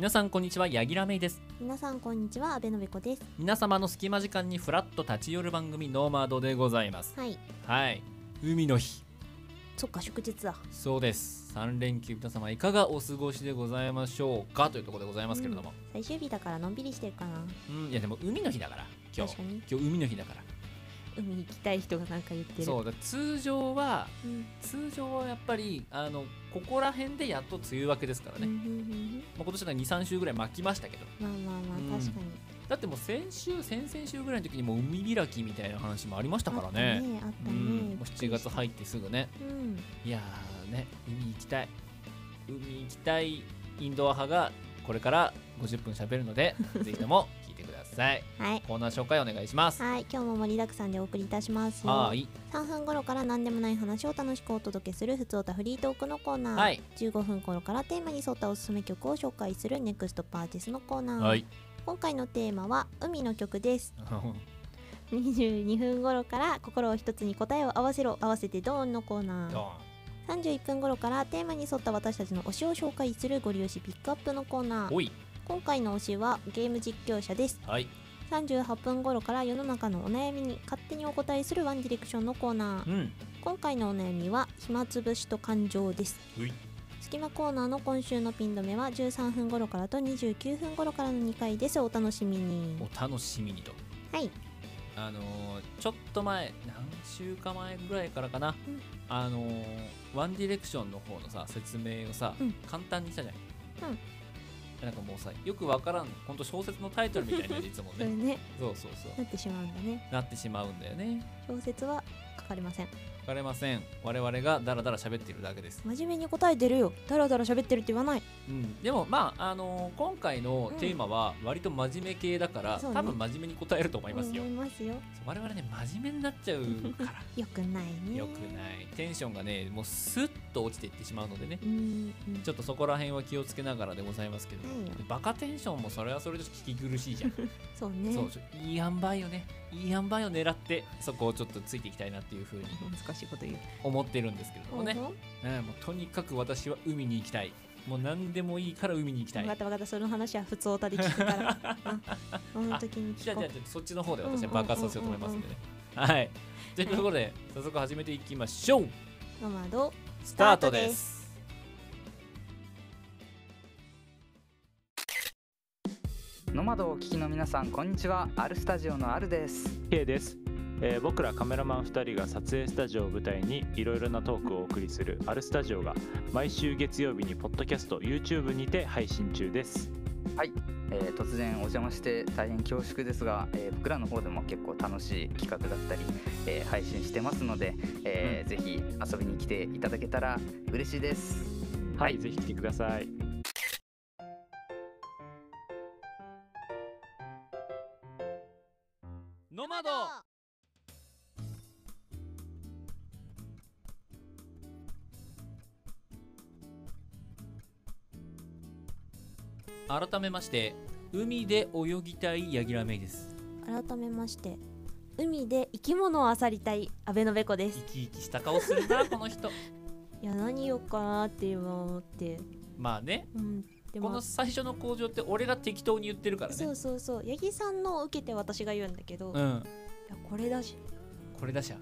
皆さんこんにちはヤギラメイです。皆さんこんにちは阿部のべこです。皆様の隙間時間にフラッと立ち寄る番組ノーマードでございます。はい。はい。海の日。そっか祝日だ。そうです。3連休皆様いかがお過ごしでございましょうかというところでございますけれども。最終日だからのんびりしてるかな。うん、いやでも海の日だから。今日。確かに。今日海の日だから。海行きたい人がなんか言ってる。そう。だ通常はうん。通常はやっぱりあのここら辺でやっと梅雨明けですからね、うんうんうんまあ、今年は23週ぐらい巻きましたけど。まあまあまうん。あ確かに。だってもう先週先々週ぐらいの時にもう海開きみたいな話もありましたからね。あったねあったねうん。もう7月入ってすぐね。うん。いやーね海行きたい。海行きたいインドア派がこれから50分喋るので ぜひともさい。はい。コーナー紹介お願いします。はい。今日も盛りだくさんでお送りいたしますよ。はーい。3分頃から何でもない話を楽しくお届けするふつおたフリートークのコーナー、はい。15分頃からテーマに沿ったおすすめ曲を紹介するネクストパーティスのコーナー、はい。今回のテーマは海の曲です。22分頃から心を一つに答えを合わせろ合わせてドーンのコーナー。ど31分頃からテーマに沿った私たちの推しを紹介するご利用しピックアップのコーナー今回の推しはゲーム実況者です。はい。38分頃から世の中のお悩みに勝手にお答えするワンディレクションのコーナー。うん。今回のお悩みは暇つぶしと感情です。隙間コーナーの今週のピン止めは13分頃からと29分頃からの2回です。お楽しみに。お楽しみにと。はい。あのーちょっと前何週か前ぐらいからかな、うん。あのーワンディレクションの方のさ説明をさ、うん。簡単にしたじゃない、うんなんかもうさよくわからん本当小説のタイトルみたいなやついつもね ね。そうそうそう。なってしまうんだね。なってしまうんだよね。小説は書かれません。書かれません。我々がダラダラ喋っているだけです、真面目に答えてるよ。ダラダラ喋ってるって言わない。うん、でもまあ、あのー今回のテーマは割と真面目系だから、そうね。多分真面目に答えると思いますよ、思いますよ。我々ね真面目になっちゃうから。よくないね。よくない。テンションがねもうスッと落ちていってしまうのでね。うんうん。ちょっとそこら辺は気をつけながらでございますけど、はい。よバカテンションもそれはそれとして聞き苦しいじゃん、そうね。そういい塩梅をねいい塩梅を狙ってそこをちょっとついていきたいなっていうふうに難しいこと言う。思ってるんですけれどもね、ほうほねもうとにかく私は海に行きたい。もう何でもいいから海に行きたい。う分かった分かったその話は普通歌で聞くから。うん。その時に聞こうじゃあじゃあじゃあそっちの方で私は爆発させようと思いますんでね、はい。というところで早速始めていきましょう。ノマドスタートですノマドをお聞きの皆さんこんにちは。アルスタジオのアルです。K です、えー僕らカメラマン2人が撮影スタジオを舞台にいろいろなトークをお送りする「アルスタジオ」が毎週月曜日にポッドキャスト YouTube にて配信中です。えー突然お邪魔して大変恐縮ですが、えー僕らの方でも結構楽しい企画だったり、えー配信してますので、えーぜひ遊びに来ていただけたら嬉しいです。はい、ぜひ来てください改めまして海で泳ぎたいヤギラメイです。改めまして海で生き物を漁りたい阿部のべこです。生き生きした顔するな この人。いや何言おうかなって今思って。まあね。うんでも。この最初の工場って俺が適当に言ってるからね。そうそうそう。八木さんのを受けて私が言うんだけど、いやうんこれだしこれだしゃ。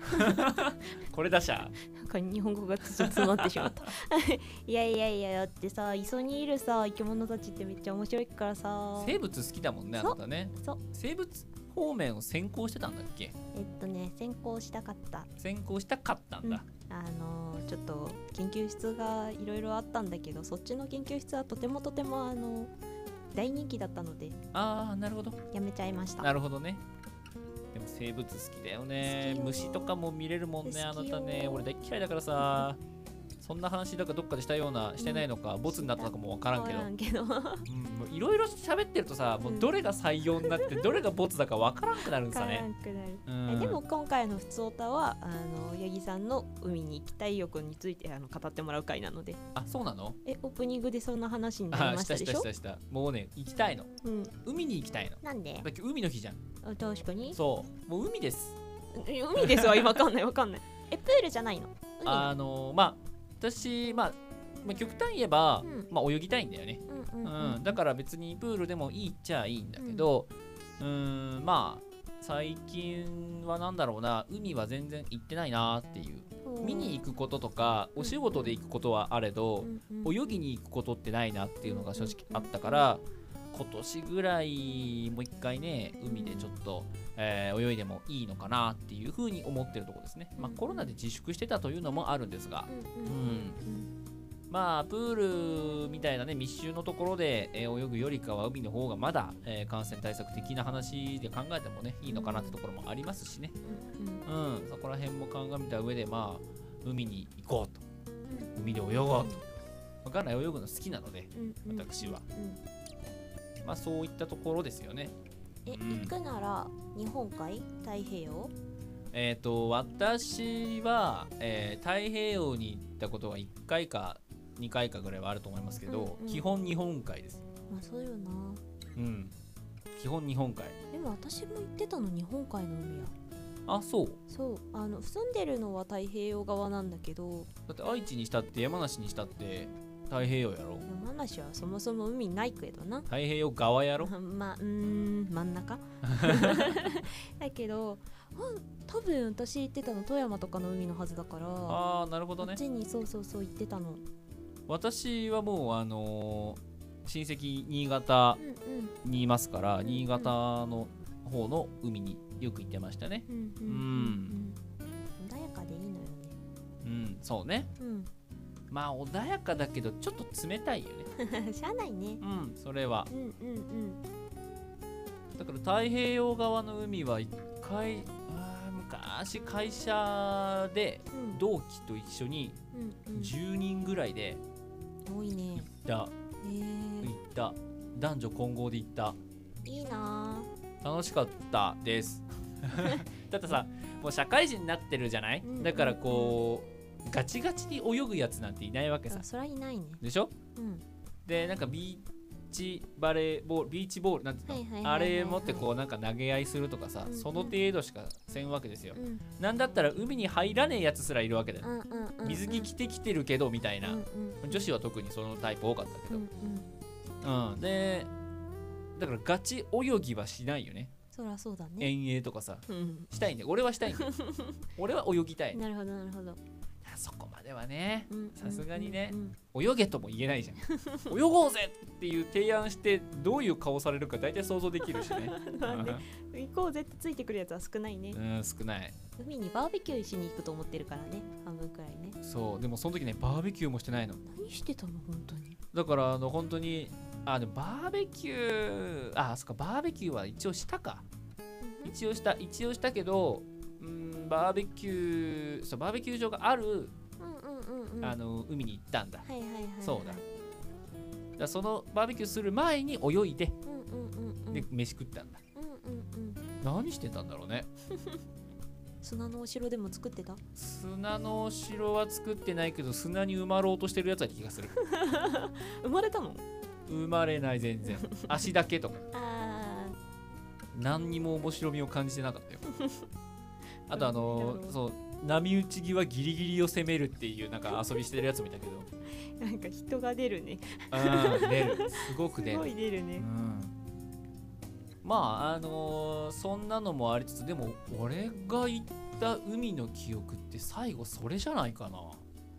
これだしゃ。なんか日本語がつ詰まってしまった。いやいやいやだってさ磯にいるさ生き物たちってめっちゃ面白いからさ。生物好きだもんねあそう。なたね。そう。生物方面を専攻してたんだっけ？えっとね専攻したかった。専攻したかったんだ、あのーちょっと研究室がいろいろあったんだけどそっちの研究室はとてもとてもあの大人気だったのでああなるほど。やめちゃいました。なるほどね生物好きだよね。虫とかも見れるもんねあなたね。俺大っ嫌いだからさそんな話だかどっかでしたようなしてないのか、ボツになったのかも分からんけど。いろいろ喋ってるとさもうどれが採用になって どれがボツだか分からんくなるんわからさねでも今回の「ふつおたは」あの八木さんの海に行きたい欲についてあの語ってもらう回なので。あそうなの？えオープニングでそんな話になりましたでしょ？したした。したもうね行きたいの。うん。海に行きたいの。なんで？だって海の日じゃん。あ確かに。そう。もう海です。え海ですわ今。わかんないわかんない。えプールじゃないの？あのまあ私まあまあ、極端に言えば、うん。まあ、泳ぎたいんだよね、うんううん。ん。だから別にプールでもいいっちゃいいんだけどうーんまあ最近はなんだろうな。海は全然行ってないなっていう。見に行くこととかお仕事で行くことはあれど泳ぎに行くことってないなっていうのが正直あったから今年ぐらいもう一回ね海でちょっと、えー泳いでもいいのかなっていうふうに思ってるところですね、まあ、コロナで自粛してたというのもあるんですが。まあプールみたいなね密集のところで、えー泳ぐよりかは海の方がまだ、えー感染対策的な話で考えてもねいいのかなってところもありますしね。うんそこら辺も鑑みた上でまあ海に行こうと。海で泳ごうと。元来泳ぐの好きなので私はまあそういったところですよね。えうん。行くなら日本海？太平洋？えっ、と私は、えー太平洋に行ったことが1回か2回かぐらいはあると思いますけど、うんうん。基本日本海です。まあそうよな。うん。基本日本海。でも私も行ってたの日本海の海や。あそう？そう。あの住んでるのは太平洋側なんだけど。だって愛知にしたって山梨にしたって太平洋やろ。山梨はそもそも海ないけどな。太平洋側やろ。まあうーん真ん中。だけどあ多分私行ってたの富山とかの海のはずだから。ああなるほどね。こっちにそうそうそう行ってたの。私はもうあのー親戚新潟うんうん。にいますから、ん新潟の方の海によく行ってましたね。うんうんうん。うん。穏やかでいいのよね。うんそうね。うんまあ穏やかだけどちょっと冷たいよね。しゃあないね。うんそれは。うんうんうん。だから太平洋側の海は一回あー昔会社でうん。同期と一緒にうんうん。10人ぐらいで多いね。行った、へ行えった。男女混合で行った。いいな。楽しかったです。だってさもう社会人になってるじゃない、うん。だからこうガチガチに泳ぐやつなんていないわけさ。あそらいないね。でしょ？うん。でなんかビーチバレーボールビーチボールなんていうの、あれ持ってこうなんか投げ合いするとかさ、うんうん。その程度しかせんわけですよ、うん。なんだったら海に入らねえやつすらいるわけだよ、うんうんうんうん。水着着てきてるけどみたいな、うんうん。女子は特にそのタイプ多かったけうんど、うん。うん。でだからガチ泳ぎはしないよね。そらそうだね。遠泳とかさ。うん。したいね。俺はしたいね。俺は泳ぎたい。なるほどなるほどそこまではね。うんさすがにねうん泳げとも言えないじゃん。泳ごうぜっていう提案してどういう顔されるか大体想像できるしね。行こうぜってついてくるやつは少ないね。うん少ない。海にバーベキューしに行くと思ってるからね半分くらいね。そうでもその時ねバーベキューもしてないの。何してたの本当に。だからあの本当に。あでもバーベキューあそっかバーベキューは一応したか。一応した一応したけどうんバーベキューそうバーベキュー場がある、あの海に行ったんだ、はいはいはいはい。そうだ。だそのバーベキューする前に泳いでで飯食ったんだ、何してたんだろうね。砂のお城でも作ってた？砂のお城は作ってないけど砂に埋まろうとしてるやつは気がする。生まれたの？生まれない全然。足だけとか。あ何にも面白みを感じてなかったよあとあのそう波打ち際ギリギリを攻めるっていうなんか遊びしてるやつもいたけど。ー なんか人が出るね。うん出る。すごく出る。すごい出るね。うん。まああのーそんなのもありつつでも俺が行った海の記憶って最後それじゃないかな。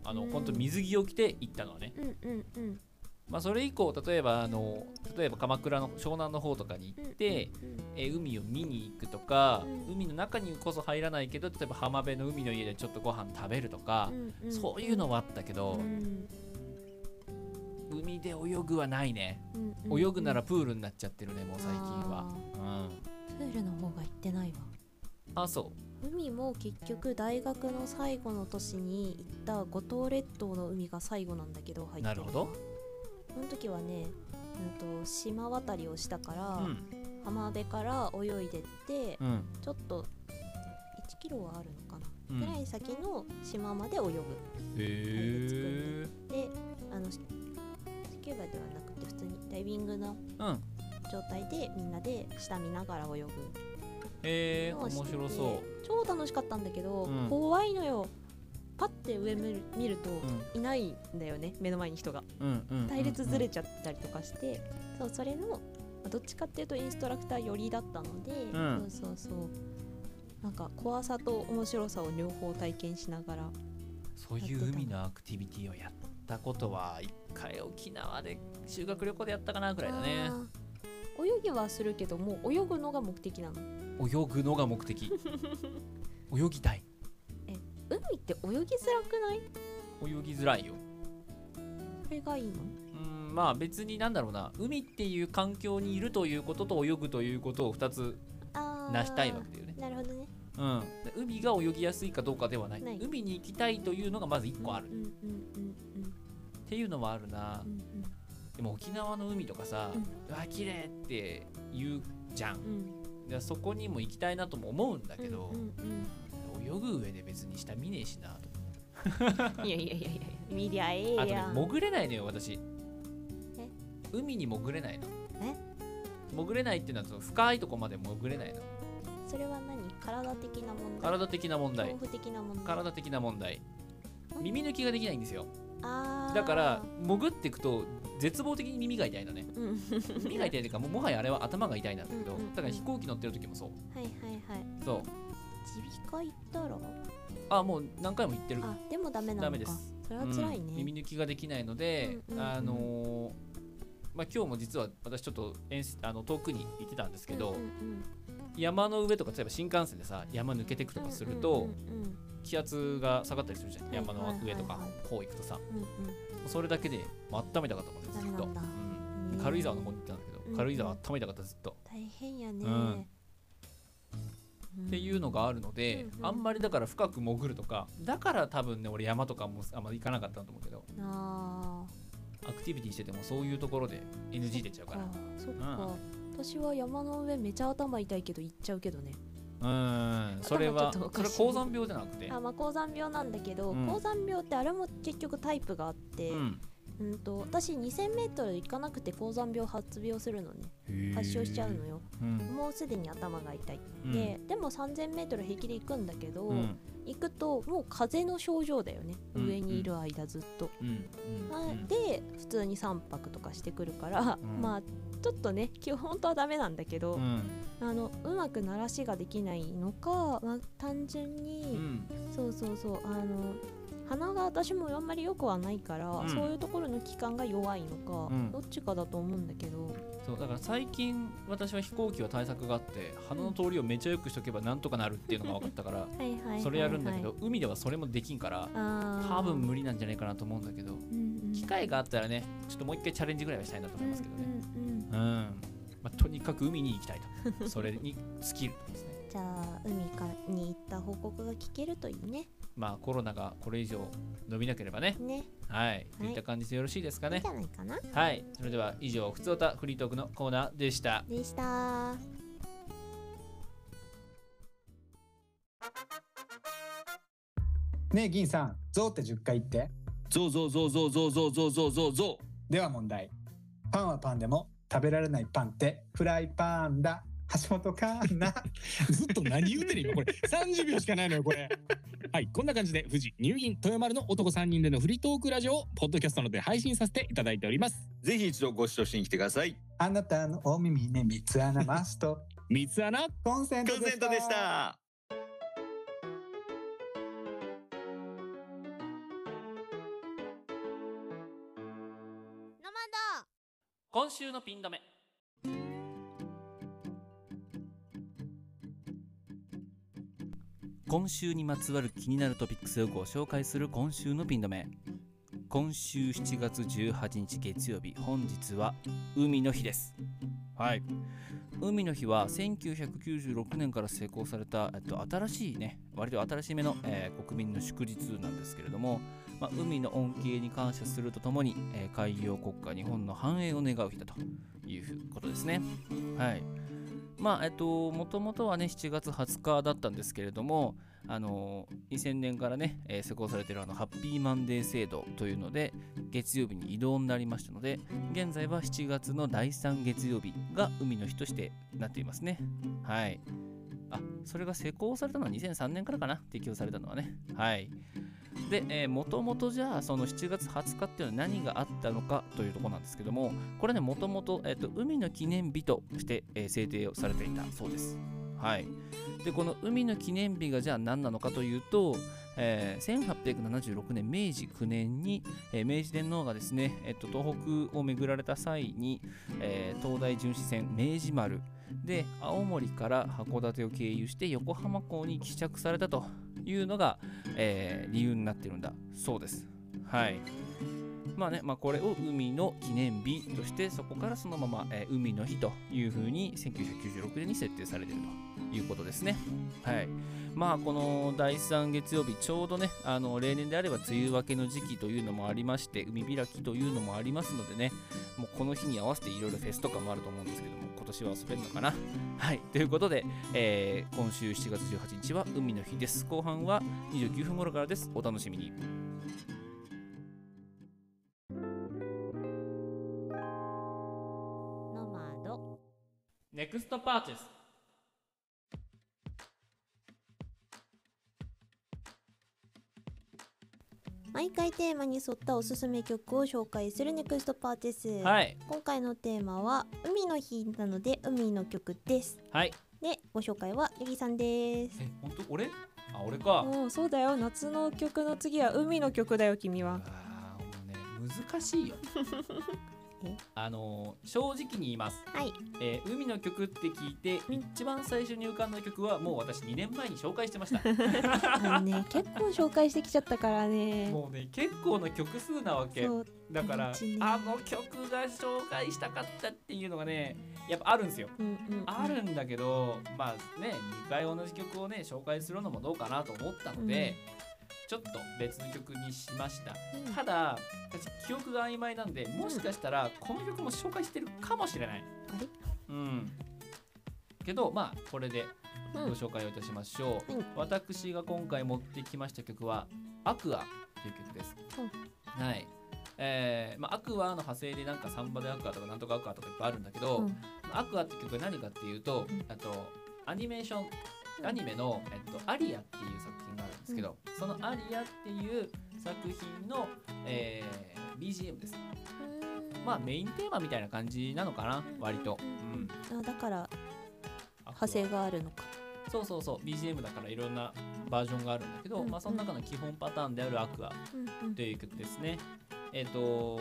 あの、うん。ほんと水着を着て行ったのはね。うんうんうんまあそれ以降例えばあの例えば鎌倉の湘南の方とかに行って、えー海を見に行くとか、うん。海の中にこそ入らないけど例えば浜辺の海の家でちょっとご飯食べるとか、うんうんそういうのはあったけど、うん。海で泳ぐはないね、うんうん泳ぐならプールになっちゃってるねもう最近は。あうん。ープールの方が行ってないわ。あそ海も結局大学の最後の年に行った五島列島の海が最後なんだけど入ってるなるほどその時はね、うん、と島渡りをしたから、ううん。浜辺から泳いでって、うん。ちょっと1キロはあるのかな、うん。ぐらい先の島まで泳ぐ。へえであのススキューバではなくて普通にダイビングのうん。状態でみんなで下見ながら泳ぐえー、面白そ超楽しかったんだけど、うん。怖いのよパッて上見る見るといないんだよね目の前に人が。隊列ずれちゃってたりとかして、そうそれのまあどっちかっていうとインストラクター寄りだったので、ん。そうそうそう。なんか怖さと面白さを両方体験しながら。そういう海のアクティビティをやったことは一回沖縄で修学旅行でやったかなぐらいだね。泳ぎはするけども泳ぐのが目的なの。泳ぐのが目的。泳ぎたい海って泳ぎづらくない？泳ぎづらいよ。それがいいの？うんまあ別になんだろうな。海っていう環境にいるということと泳ぐということを2つ成したいわけだよね。なるほどね。うん、で海が泳ぎやすいかどうかではない。海に行きたいというのがまず1個ある、っうんうんうん。ていうのはあるな。うんうん。でも沖縄の海とかさ、うん。うわ綺麗って言うじゃん。うん。でそこにも行きたいなとも思うんだけどう、んうん泳ぐ上で別に下見ねえしなとうんいやいやいやいや見りゃええあとね潜れないのよ私。え？海に潜れないの。え？潜れないっていうのはその深いとこまで潜れないの。それは何？体的な問題？体的な問題。恐怖的な問題？体的な問題。耳抜きができないんですよ。だから潜っていくと絶望的に耳が痛いのね。うん。耳が痛いというかもうもはやあれは頭が痛いんだけどうんうんうん。だから飛行機乗ってる時もそう。はいはいはい。そう耳鼻科行ったら？あもう何回も行ってる。あでもダメなのか。ダメです。それは辛いうんね、耳抜きができないので、うんうんうん。あのーまあ、今日も実は私ちょっと遠征あの遠くに行ってたんですけど、うんうん山の上とか例えば新幹線でさ山抜けていくとかすると、うんうん気圧が下がったりするじゃん。はい山の上とかはい。はいはいこう行くとさ。うんうん。それだけで温めたかったもんねずっと、うん。軽井沢の方に行ってたんだけど、うん軽井沢温めたかったずっと、大変やね、うんうんっていうのがあるので、うんうん。あんまりだから深く潜るとかだから多分ね俺山とかもあんま行かなかったんと思うけど。あアクティビティしててもそういうところで NG 出ちゃうから。そっか、私は山の上めちゃ頭痛いけど行っちゃうけどね。うん。それはそれ高山病じゃなくて。あまあ高山病なんだけど、うん。高山病ってあれも結局タイプがあって、うんうんと私 2000m 行かなくて高山病発病するのね。発症しちゃうのよ。うん。もうすでに頭が痛い、うん。ででも 3000m 平気で行くんだけど、うん。行くともう風邪の症状だよね、うん上にいる間ずっと、で普通に3泊とかしてくるから、うん。まあちょっとね今日本当はダメなんだけど、うん。あのうまく鳴らしができないのか、まあ、単純に、うん。そうそうそうあの鼻が私もあんまり良くはないから、うん。そういうところの器官が弱いのか、うん。どっちかだと思うんだけど。そうだから最近私は飛行機は対策があって鼻の通りをめちゃよくしとけばなんとかなるっていうのが分かったからそれやるんだけど海ではそれもできんから多分無理なんじゃないかなと思うんだけどうんうん。機会があったらねちょっともう一回チャレンジぐらいはしたいなと思いますけどね。うんうんうん。うん、まあ、とにかく海に行きたいと。それに尽きるとですね。じゃあ海かに行った報告が聞けるといいねまあコロナがこれ以上伸びなければね。ね。はい。といった感じでよろしいですかね。いいんじゃないかな。はい。それでは以上ふつおたフリートークのコーナーでした。でした。ねえ銀さんゾウって10回言って。ゾウゾウゾウゾウゾウゾウゾウゾウゾウ。ゾでは問題。パンはパンでも食べられないパンってフライパンだ橋本かな。ウ ずっと何言うてる今これ。30秒しかないのよこれ。はいこんな感じで富士入銀豊丸の男3人でのフリートークラジオをポッドキャストので配信させていただいております。ぜひ一度ご視聴しに来てください。あなたのお耳に三つ穴。マスト三つ穴？コンセントでした。コンセントでした。今週のピン止め今週にまつわる気になるトピックスをご紹介する今週のピン止め。今週7月18日月曜日本日は海の日です。はい。海の日は1996年から成功された、えっと、新しいね割と新しめの、えー国民の祝日なんですけれども、まあ、海の恩恵に感謝するとともに、えー海洋国家日本の繁栄を願う日だということですね。はいまあえっともともとはね7月20日だったんですけれどもあの2000年からね、えー施行されているあのハッピーマンデー制度というので月曜日に移動になりましたので現在は7月の第3月曜日が海の日としてなっていますね。はい。あそれが施行されたのは2003年からかな適用されたのはね。はい。で、えー、もともとじゃあその7月20日っていうのは何があったのかというところなんですけどもこれねもともと,、えー、と海の記念日として、えー制定をされていたそうです。はい。でこの海の記念日がじゃあ何なのかというと、えー1876年明治9年に、えー明治天皇がですね、えっと東北を巡られた際に、えー東大巡視船明治丸で青森から函館を経由して横浜港に帰着されたというのが、えー理由になってるんだそうです。はい。まあね、まあ、これを海の記念日としてそこからそのまま、えー海の日というふうに1996年に設定されているということですね。はい。まあこの第3月曜日ちょうどねあの例年であれば梅雨明けの時期というのもありまして海開きというのもありますのでねもうこの日に合わせていろいろフェスとかもあると思うんですけども今年は遊べるのかな？はい。ということで、えー今週7月18日は海の日です。後半は29分頃からです。お楽しみに。ネクストパーチェス毎回テーマに沿ったおすすめ曲を紹介するネクストパーティス、はい。今回のテーマは海の日なので海の曲です。はい。でご紹介はゆぎさんです。え本当？俺？あ俺か。うんそうだよ。夏の曲の次は海の曲だよ君は。うわーもうね難しいよ。え あのー正直に言います、はい。えー海の曲って聞いて一番最初に浮かんだ曲はもう私2年前に紹介してました。もうね結構紹介してきちゃったからね。もうね結構な曲数なわけ。だからねあの曲が紹介したかったっていうのがねやっぱあるんですよ。うんうんあるんだけどまあね2回同じ曲をね紹介するのもどうかなと思ったので、ちょっと別の曲にしました。うん。ただ私記憶が曖昧なんでもしかしたらこの曲も紹介してるかもしれない。うん。けどまあこれでうん。ご紹介をいたしましょう、うん。私が今回持ってきました曲は「アクア」という曲です、はい。えーまあ、アクアの派生でなんかサンバでアクアとかなんとかアクアとかいっぱいあるんだけど、うん。アクアって曲は何かっていうと、うん。あとアニメーションアニメの、えっと、アリアっていう作品があるんですけど、そのアリアっていう作品の、えー BGM です。まあメインテーマみたいな感じなのかな割と、うん、あだから派生があるのか。そうそうそう BGM だからいろんなバージョンがあるんだけど、うん。まあその中の基本パターンであるアクアうん。うん。という曲ですね。えっ、と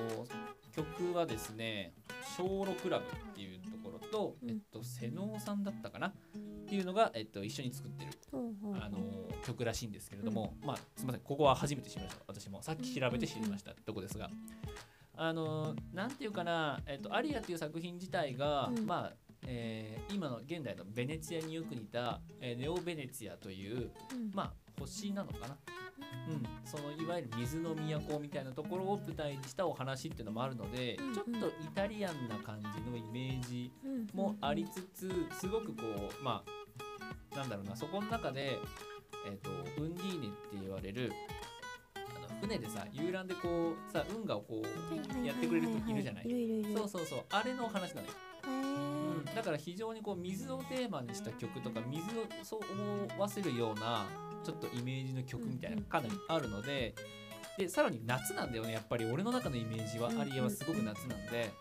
曲はですね小ロクラブっていうところと、うん。えっと瀬能さんだったかな？っていうのが、えっと、一緒に作ってるあの曲らしいんですけれども、まあすみません。ここは初めて知りました。私も。さっき調べて知りました。とこですが、あのなんていうかな、えっと、アリアっていう作品自体が、うん。まあえー今の現代のベネツィアによく似た、えーネオベネツィアという、うん。まあ星なのかな、うん、そのいわゆる水の都みたいなところを舞台にしたお話っていうのもあるので、うんちょっとイタリアンな感じのイメージうんもありつつすごくこうまあなんだろうなそこの中で、えー、とウンディーネって言われるあの船でさ遊覧でこうさ運河をこうやってくれる人いるじゃない。そうそうそう。あれのお話なのよ、だから非常にこう水をテーマにした曲とか水をそう思わせるようなちょっとイメージの曲みたいなかなりあるのででさらに夏なんだよね。やっぱり俺の中のイメージはうんアリアはすごく夏なんで、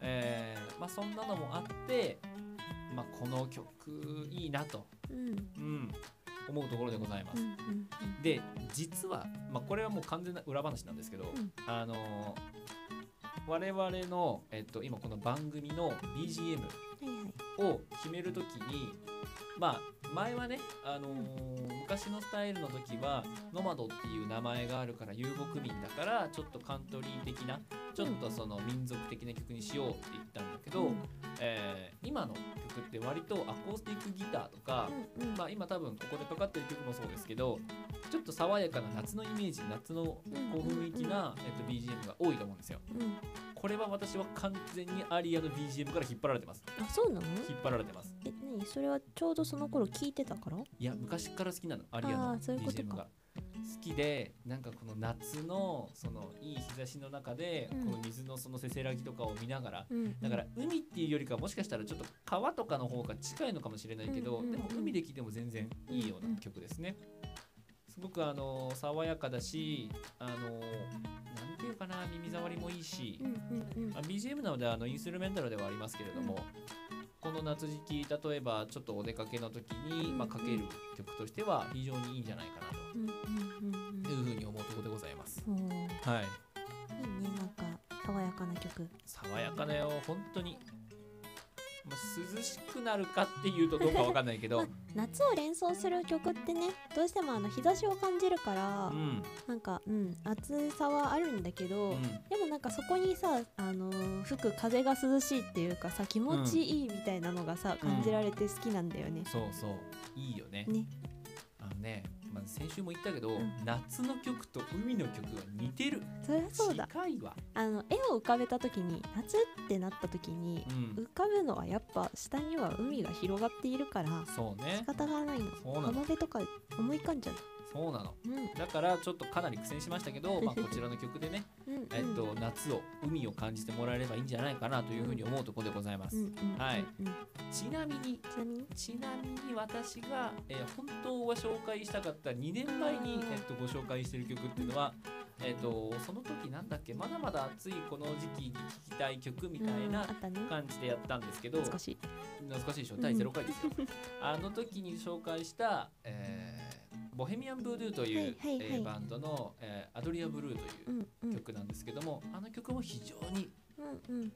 えーまあ、そんなのもあって、まあ、この曲いいなと、うん。うん、思うところでございます。う。んうんで実は、まあ、これはもう完全な裏話なんですけど、ん。あのー我々の、えっと、今この番組の BGM を決めるときにまあ前はね、あのー昔のスタイルの時はノマドっていう名前があるから遊牧民だからちょっとカントリー的なちょっとその民族的な曲にしようって言ったんだけど、うん。えー今の曲って割とアコースティックギターとか、うんうん。まあ、今多分ここでかかってる曲もそうですけどちょっと爽やかな夏のイメージ夏のこう雰囲気な、えっと、BGM が多いと思うんですよ。うんこれは私は完全にアリアの BGM から引っ張られてます。あそうなの？引っ張られてます。え何？それはちょうどその頃聞いてたから？いや昔から好きなのアリアあの BGM が。好きでなんかこの夏のそのいい日差しの中で、うん。この水のそのせせらぎとかを見ながらうん。だから海っていうよりかはもしかしたらちょっと川とかの方が近いのかもしれないけど、うんうんうん。でも海で聴いても全然いいような曲ですね。すごくあの爽やかだしあのなんていうかな耳障りもいいし、うんうんうん。まあ BGM なのであのインストゥルメンタルではありますけれども、この夏時期例えばちょっとお出かけの時に、まあ、かける曲としては非常にいいんじゃないかなと。いうふうに思うところでございます。うんう。んおーいいねはい、なんか爽やかな曲。爽やかだよ本当に、まあ、涼しくなるかっていうとどうかわかんないけど、夏を連想する曲ってねどうしてもあの日差しを感じるから、うん。なんかうん暑さはあるんだけど、うん。でもなんかそこにさあのー吹く風が涼しいっていうかさ気持ちいいみたいなのがさ、うん。感じられて好きなんだよね。そうそう。いいよね。ね。あのね、まあ、先週も言ったけど、ん。夏の曲と海の曲が似てる。そりゃそうだ。近いわ。あの絵を浮かべた時に夏ってなった時にうん。浮かぶのはやっぱ下には海が広がっているからそうね。仕方がないの。浜辺とか思い浮かんじゃうそうなの。うん。だからちょっとかなり苦戦しましたけど、まあ、こちらの曲でね、えっと、夏を海を感じてもらえればいいんじゃないかなというふうに思うところでございます、はいうんちなみにちなみに？ちなみに私が、えー本当は紹介したかった2年前に、えっと、ご紹介している曲っていうのは、えっと、その時なんだっけ？まだまだ暑いこの時期に聴きたい曲みたいうんな感じでやったんですけど懐かしい。懐かしいでしょ？第0回ですよ、あの時に紹介した、えーボヘミアン・ブードゥーという、はいはいはい。えーバンドの、えーアドリア・ブルーとういうんうん曲なんですけども、あの曲も非常に、うんうん。うん、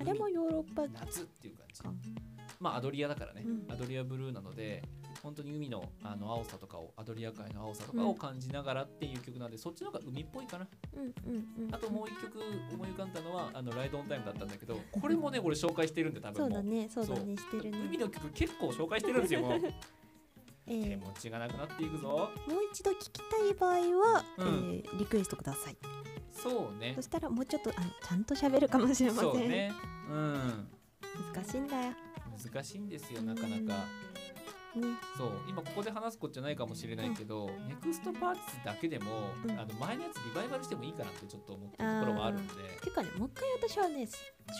あれもヨーロッパ夏っていう感じ。か。まあアドリアだからね、うん。アドリアブルーなので本当に海のあの青さとかをアドリア海の青さとかを感じながらっていう曲なんで、そっちの方が海っぽいかな。うんうんうんあともう一曲思い浮かんだのはあのライドオンタイムだったんだけどこれもね俺紹介してるんで多分もそうだね。そうだね。してるね。海の曲結構紹介してるんですよもう。えー手持ちがなくなっていくぞ。もう一度聞きたい場合は、うん。えーリクエストください。そうね。そしたらもうちょっとあのちゃんと喋るかもしれません。そうね。うん。難しいんだよ。難しいんですよなかなかねそう今ここで話すことじゃないかもしれないけど、ネクストパーティスだけでも、うん。あの前のやつリバイバルしてもいいかなってちょっと思ってるところもあるんで。ていうかねもう一回私はね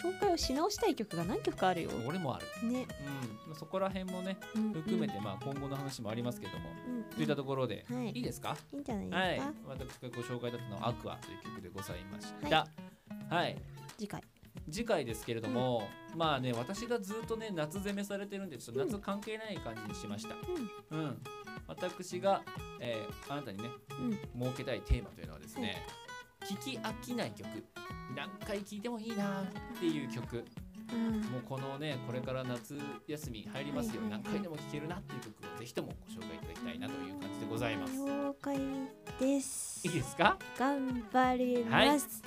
紹介をし直したい曲が何曲かあるよ。俺もある、ね、うん。まあ、そこら辺もねうん含めて、まあ、今後の話もありますけども、うんうん。といったところで、はい。いいですか？いいんじゃないですか、はい。私がご紹介だったのは「アクア」という曲でございました。はい、次回次回ですけれども、まあね私がずっとね夏攻めされてるんでちょっと夏関係ない感じにしました。うん、私が、えーあなたにねうん。設けたいテーマというのはですね、聞き飽きない曲。何回聴いてもいいなっていう曲。うん。もうこのねこれから夏休み入りますよ、はいはいはい。何回でも聴けるなっていう曲をぜひともご紹介いただきたいなという感じでございます。了解です。いいですか？頑張ります、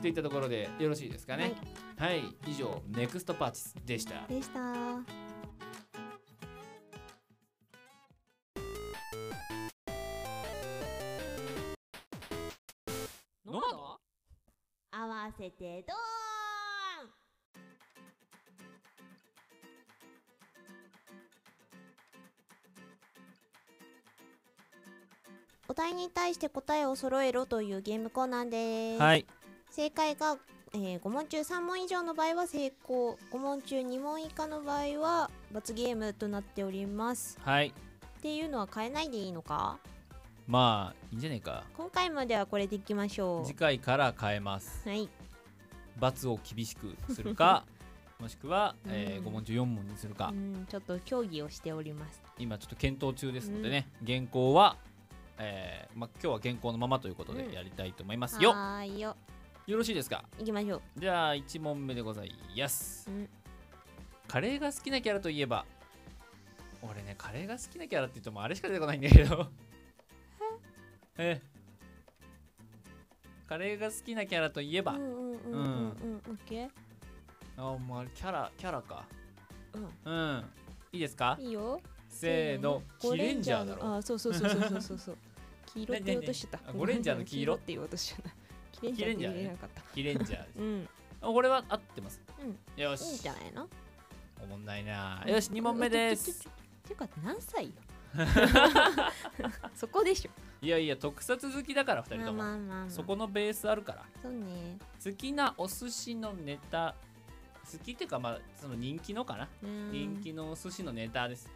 といったところでよろしいですかね？はい、以上ネクストパーティスでした。でした。ノマド合わせてどーんお題に対して答えを揃えろというゲームコーナーです、はい正解が、え5問中3問以上の場合は成功。5問中2問以下の場合は罰ゲームとなっております。はい。っていうのは変えないでいいのか？まあいいんじゃないか。今回まではこれでいきましょ次回から変えます。うはい。罰を厳しくするか もしくは、えうん。5問中4問にするか、うんちょっと協議をしております。今ちょっと検討中ですのでね、原稿は、えーまあ、今日は原稿のままということうんでやりたいと思いますよ、はーいよよろしいですか？行きましょう。じゃあ1問目でございます、うん。カレーが好きなキャラといえば？俺ねカレーが好きなキャラって言ってもあれしか出てこないんだけど。え？カレーが好きなキャラといえば、うんうんうんうんうんうん。オッケーあもうあれキャラキャラか。うん。うん。いいですか？いいよ。せーの。ゴキレンジャーだろ。あそうそうそうそうそうそうそう。黄色って言おうとしてた。ゴレンジャーの 黄色って言おうとしてたキレンジャーって言えなかったキレンジャーですうん。あこれは合ってます。うん。よいいんじしゃないの？おもんないな。よし2問目です。ていうか何歳よそこでしょいやいや特撮好きだから2人まあともまあまあまあそこのベースあるからそうね好きなお寿司のネタ好きっていうかまあその人気のかなうん人気のお寿司のネタです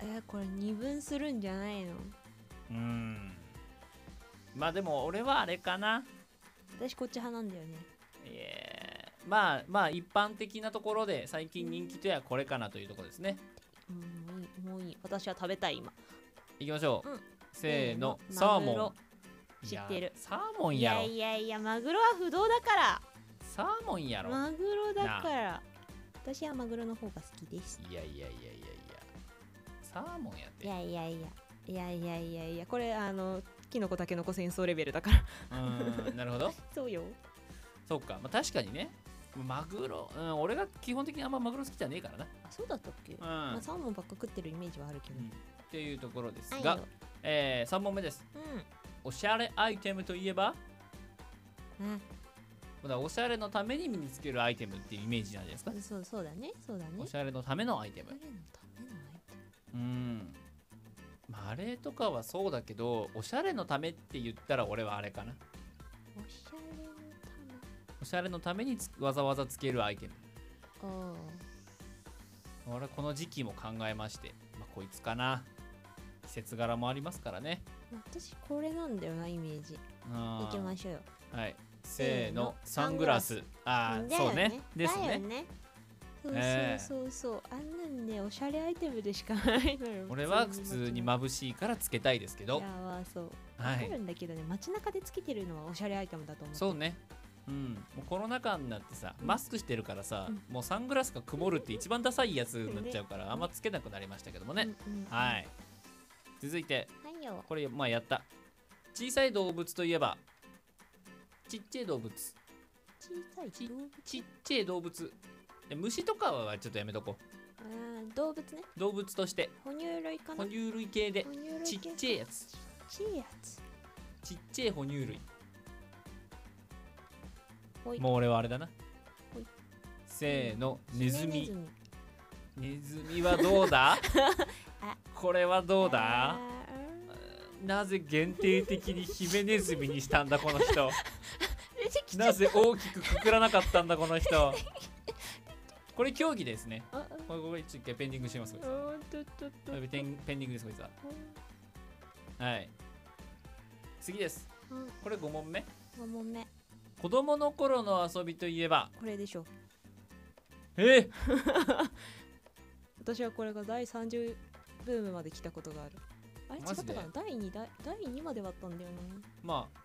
えーこれ二分するんじゃないのうーんまあでも俺はあれかな私こっち派なんだよね。えーまあまあ一般的なところで最近人気とやこれかなというところですね。うんもういいもういい。私は食べたい今。いきましょう、うん。せーのサーモン。知ってる。いやサーモンいややろ。いやいやマグロは不動だから。サーモンやろ。マグロだから。私はマグロの方が好きです。いやいやいやいやいや。サーモンやって。いやいやいや。いやいやいやいや。これあのキノコタケノコ戦争レベルだから。うーんなるほど。そうよ。そうか、まあ、確かにね。マグロ、うん、俺が基本的にあんまマグロ好きじゃねえからな。あそうだったっけ、うん、まあ、サーモンばっか食ってるイメージはあるけど、うんっていうところですがえー、3問目です。うん。おしゃれアイテムといえば？あまだおしゃれのために身につけるアイテムっていうイメージなんじゃないですか、そうそうだね。そうだね。おしゃれのためのアイテム。誰のためのアイテうんまああれとかはそうだけどおしゃれのためって言ったら俺はあれかな。ムおしゃれのため？おしゃれのためにつわざわざつけるアイテム。あ俺はこの時期も考えまして、まあ、こいつかな。季節柄もありますからね。あ私これなんだよなイメージ。うん。いきましょうよ。はい。せーのサングラス。ああだよそうね。ですね。ねそうええ。そうそうあんなんねおしゃれアイテムでしかないのよ俺は普通にま眩しいからつけたいですけど。いやまあそう。はい。るんだけどね街中でつけてるのはおしゃれアイテムだと思うそうね。うん、もうコロナ禍になってさうん。マスクしてるからさ、うん。もうサングラスが曇るって一番ダサいやつになっちゃうから あんまつけなくなりましたけどもね、うんうんうんはい。続いて。はいよ。これまあやった。小さい動物といえばちっちゃい動物。小さいち動物？ちっちゃい動物で虫とかはちょっとやめとこう。動物ね。動物として。哺乳類かな。哺乳類系で。ちっ系。ちゃいやつ。ちっちゃいやつ。ちっちゃい哺乳類。もう俺はあれだな。せーの。ネズミ。ネネズミはどうだ？あ。これはどうあだなぜ限定的にヒメネズミにしたんだこの人？なぜ大きくくくらなかったんだこの人？これ競技ですね。あこれこれ一回ペンディングしてます。こいつあうんとっとっと。これペンペンディングですこいつは。はい。次です。うん。これ5問目。5問目。子供の頃の遊びといえば？これでしょ。え？私はこれが第30ブームまで来たことがある。あれ違ったかな？第2第第2まではあったんだよなまあ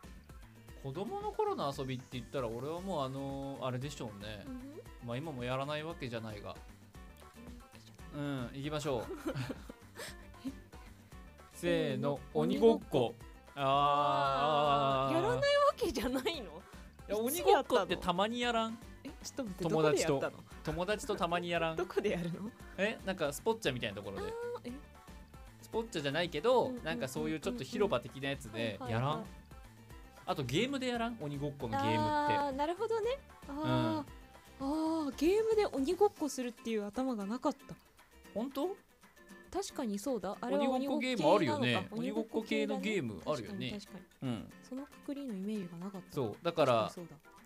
子供の頃の遊びって言ったら俺はもうあのあれでしょうね。うん。まあ今もやらないわけじゃないが。うん。行きましょう。せーの鬼ごっこ。あー。やらないわけじゃないの？いや鬼ごっこってたまにやらん？えちょっと待って友達と。友達とたまにやらん？どこでやるの？えなんかスポッチャみたいなところで。え？スポッチャじゃないけど、うんうんなんかそういうちょっと広場的なやつではいはいやらん、はいあとゲームでやらん？鬼ごっこのゲームって。あーなるほどね。あー、あーゲームで鬼ごっこするっていう頭がなかった。本当？確かにそうだ。あれは鬼ごっこゲームあるよね。鬼ごっこ系のゲームあるよね。確かにうん。そのくくりのイメージがなかった。そう。だから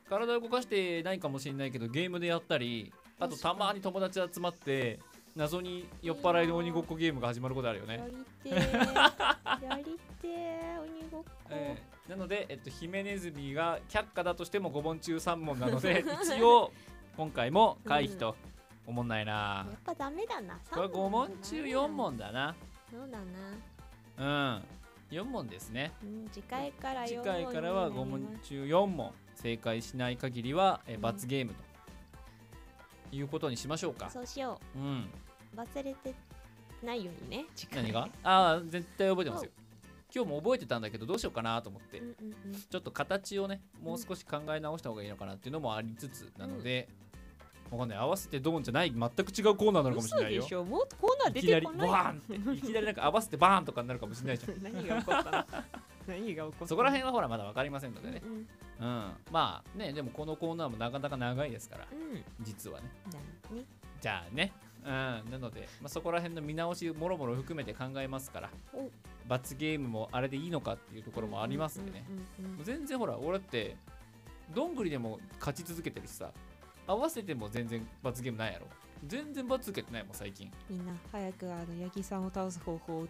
体を動かしてないかもしれないけどゲームでやったりあとたまに友達集まって謎に酔っ払いの鬼ごっこゲームが始まることあるよね。だやりてー。やりてー。鬼ごっこ、えーなので、えっと、ヒメネズミが却下だとしても5問中3問なので 一応今回も回避と思んないな。やっぱダメだな。これ5問中4問だな。そうだな。うん。4問ですね。うん次回から4次問回からは5になり問中4問正解しない限りは、えうん。罰ゲームということにしましょうか。そうしよう。ん。う忘れてないようにね次回。何が？ああ絶対覚えてますよ今日も覚えてたんだけどどうしようかなと思って、ちょっと形をねもう少し考え直した方がいいのかなっていうのもありつつなので、わかんない合わせてドーンじゃない全く違うコーナーなのかもしれないよ。嘘でしょ。もっとコーナー出いきなりてこないバーンっていきなりなんか合わせてバーンとかになるかもしれないじゃん。何が起こったの？何が起こったのそこら辺はほらまだ分かりませんのでね。うんうん。うん。まあねでもこのコーナーもなかなか長いですからうん。実はね。だね。じゃあねうんなので、まあ、そこら辺の見直しもろもろ含めて考えますからお。罰ゲームもあれでいいのかっていうところもありますんでね、全然ほら俺ってどんぐりでも勝ち続けてるしさ合わせても全然罰ゲームないやろ。全然罰受けてないもん最近。みんな早くあの八木さんを倒す方法を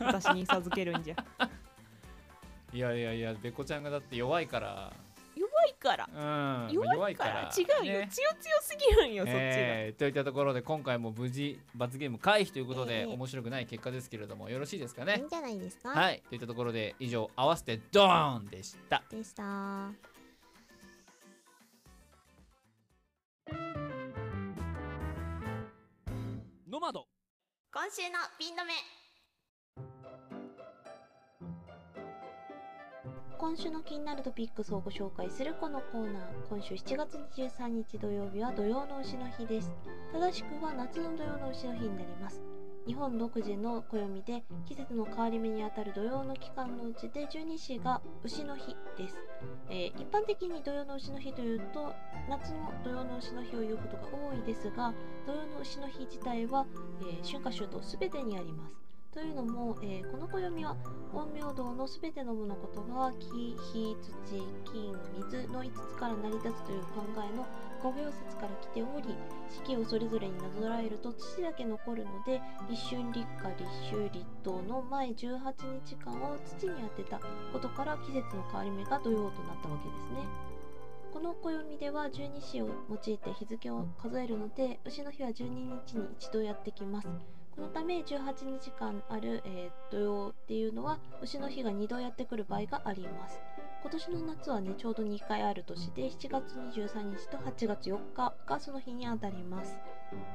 私に授けるんじゃ。いやいやいやべこちゃんがだって弱いから弱いから。うん弱いから。違うよ、ね。強強すぎるんよ、そっちが。えーといったところで今回も無事罰ゲーム回避ということで、ええ面白くない結果ですけれどもよろしいですかね？いいんじゃないですか？はい。といったところで以上合わせてドーンでした。でした。ノマド。今週のピン止め今週の気になるトピックスをご紹介するこのコーナー。今週7月23日土曜日は土曜の牛の日です。正しくは夏の土曜の牛の日になります。日本独自の暦で季節の変わり目にあたる土曜の期間のうちで十二支が牛の日です、えー一般的に土曜の牛の日というと夏の土曜の牛の日を言うことが多いですが土曜の牛の日自体は、えー春夏秋冬すべてにあります。というのも、えーこの暦は陰陽道のすべての物事が木、火、土、金、水の5つから成り立つという考えの五行説から来ており四季をそれぞれになぞらえると土だけ残るので立春立夏立秋立冬の前18日間を土に当てたことから季節の変わり目が土曜となったわけですね。この暦では十二支を用いて日付を数えるので牛の日は12日に一度やってきます。このため18日間ある、えー土曜っていうのは牛の日が2度やってくる場合があります。今年の夏はねちょうど2回ある年で7月23日と8月4日がその日にあたります。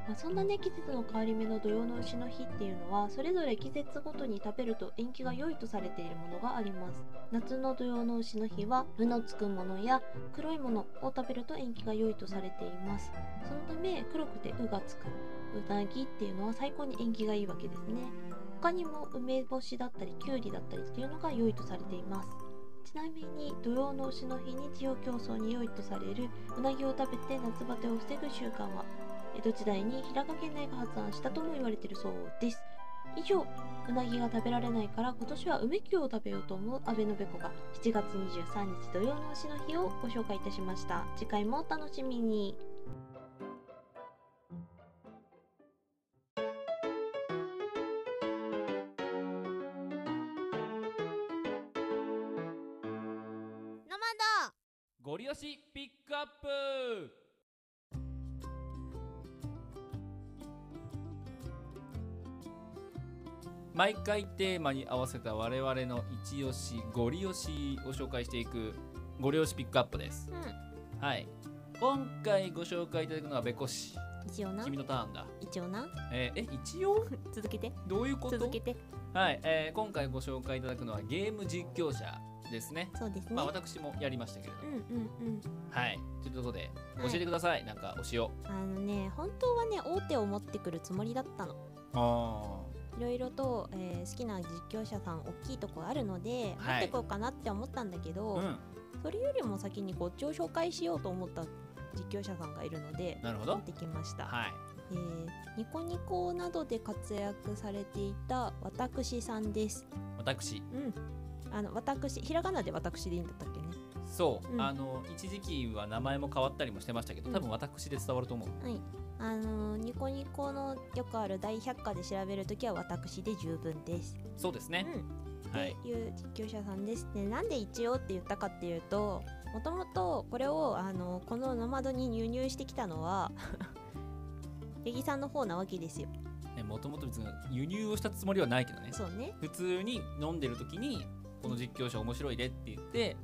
まあ、そんなね季節の変わり目の土曜の牛の日っていうのはそれぞれ季節ごとに食べると縁起が良いとされているものがあります。夏の土曜の牛の日は「う」のつくものや黒いものを食べると縁起が良いとされています。そのため黒くて「う」がつく。うなぎっていうのは最高に縁起がいいわけですね。他にも梅干しだったりきゅうりだったりっていうのが良いとされていますちなみに土用の牛の日に地表競争に良いとされるうなぎを食べて夏バテを防ぐ習慣は江戸時代に平賀源内が発案したとも言われているそうです。以上うなぎが食べられないから今年は梅球を食べようと思う阿部のべこが7月23日土曜の牛の日をご紹介いたしました。次回もお楽しみに。ゴリ押しピックアップ。毎回テーマに合わせた我々の一押しゴリ押しを紹介していくゴリ押しピックアップです、はい。今回ご紹介いただくのはべこし。一応な。君のターンだ。一応な。えーえ一応？続けて。どういうこと？続けて。はい、えー今回ご紹介いただくのはゲーム実況者ですね。そうですね、まあ私もやりましたけれど。も、うんうんうん。はい。ということで教はい。えてください、なんか推しをあのね本当はね大手を持ってくるつもりだったの。あいろいろと、えー好きな実況者さん大きいとこあるので、持はい。ってこうかなって思ったんだけど、うん。それよりも先にこっちを紹介しようと思った実況者さんがいるのでなるほど。持ってきました、はい。えーニコニコなどで活躍されていた私さんです。私。うんあの私ひらがなで私でいいんだったっけね。そう、うん。あの一時期は名前も変わったりもしてましたけど、うん。多分私で伝わると思う。はい。あのニコニコのよくある大百科で調べるときは私で十分です。そうですね、うん、はい。いう実況者さんです。ね。なんで一応って言ったかっていうともともとこれをあのこのノマドに輸入してきたのは 八木さんの方なわけですよ。もともと別に輸入をしたつもりはないけどね。そうね。普通に飲んでる時にこの実況者面白いでって言って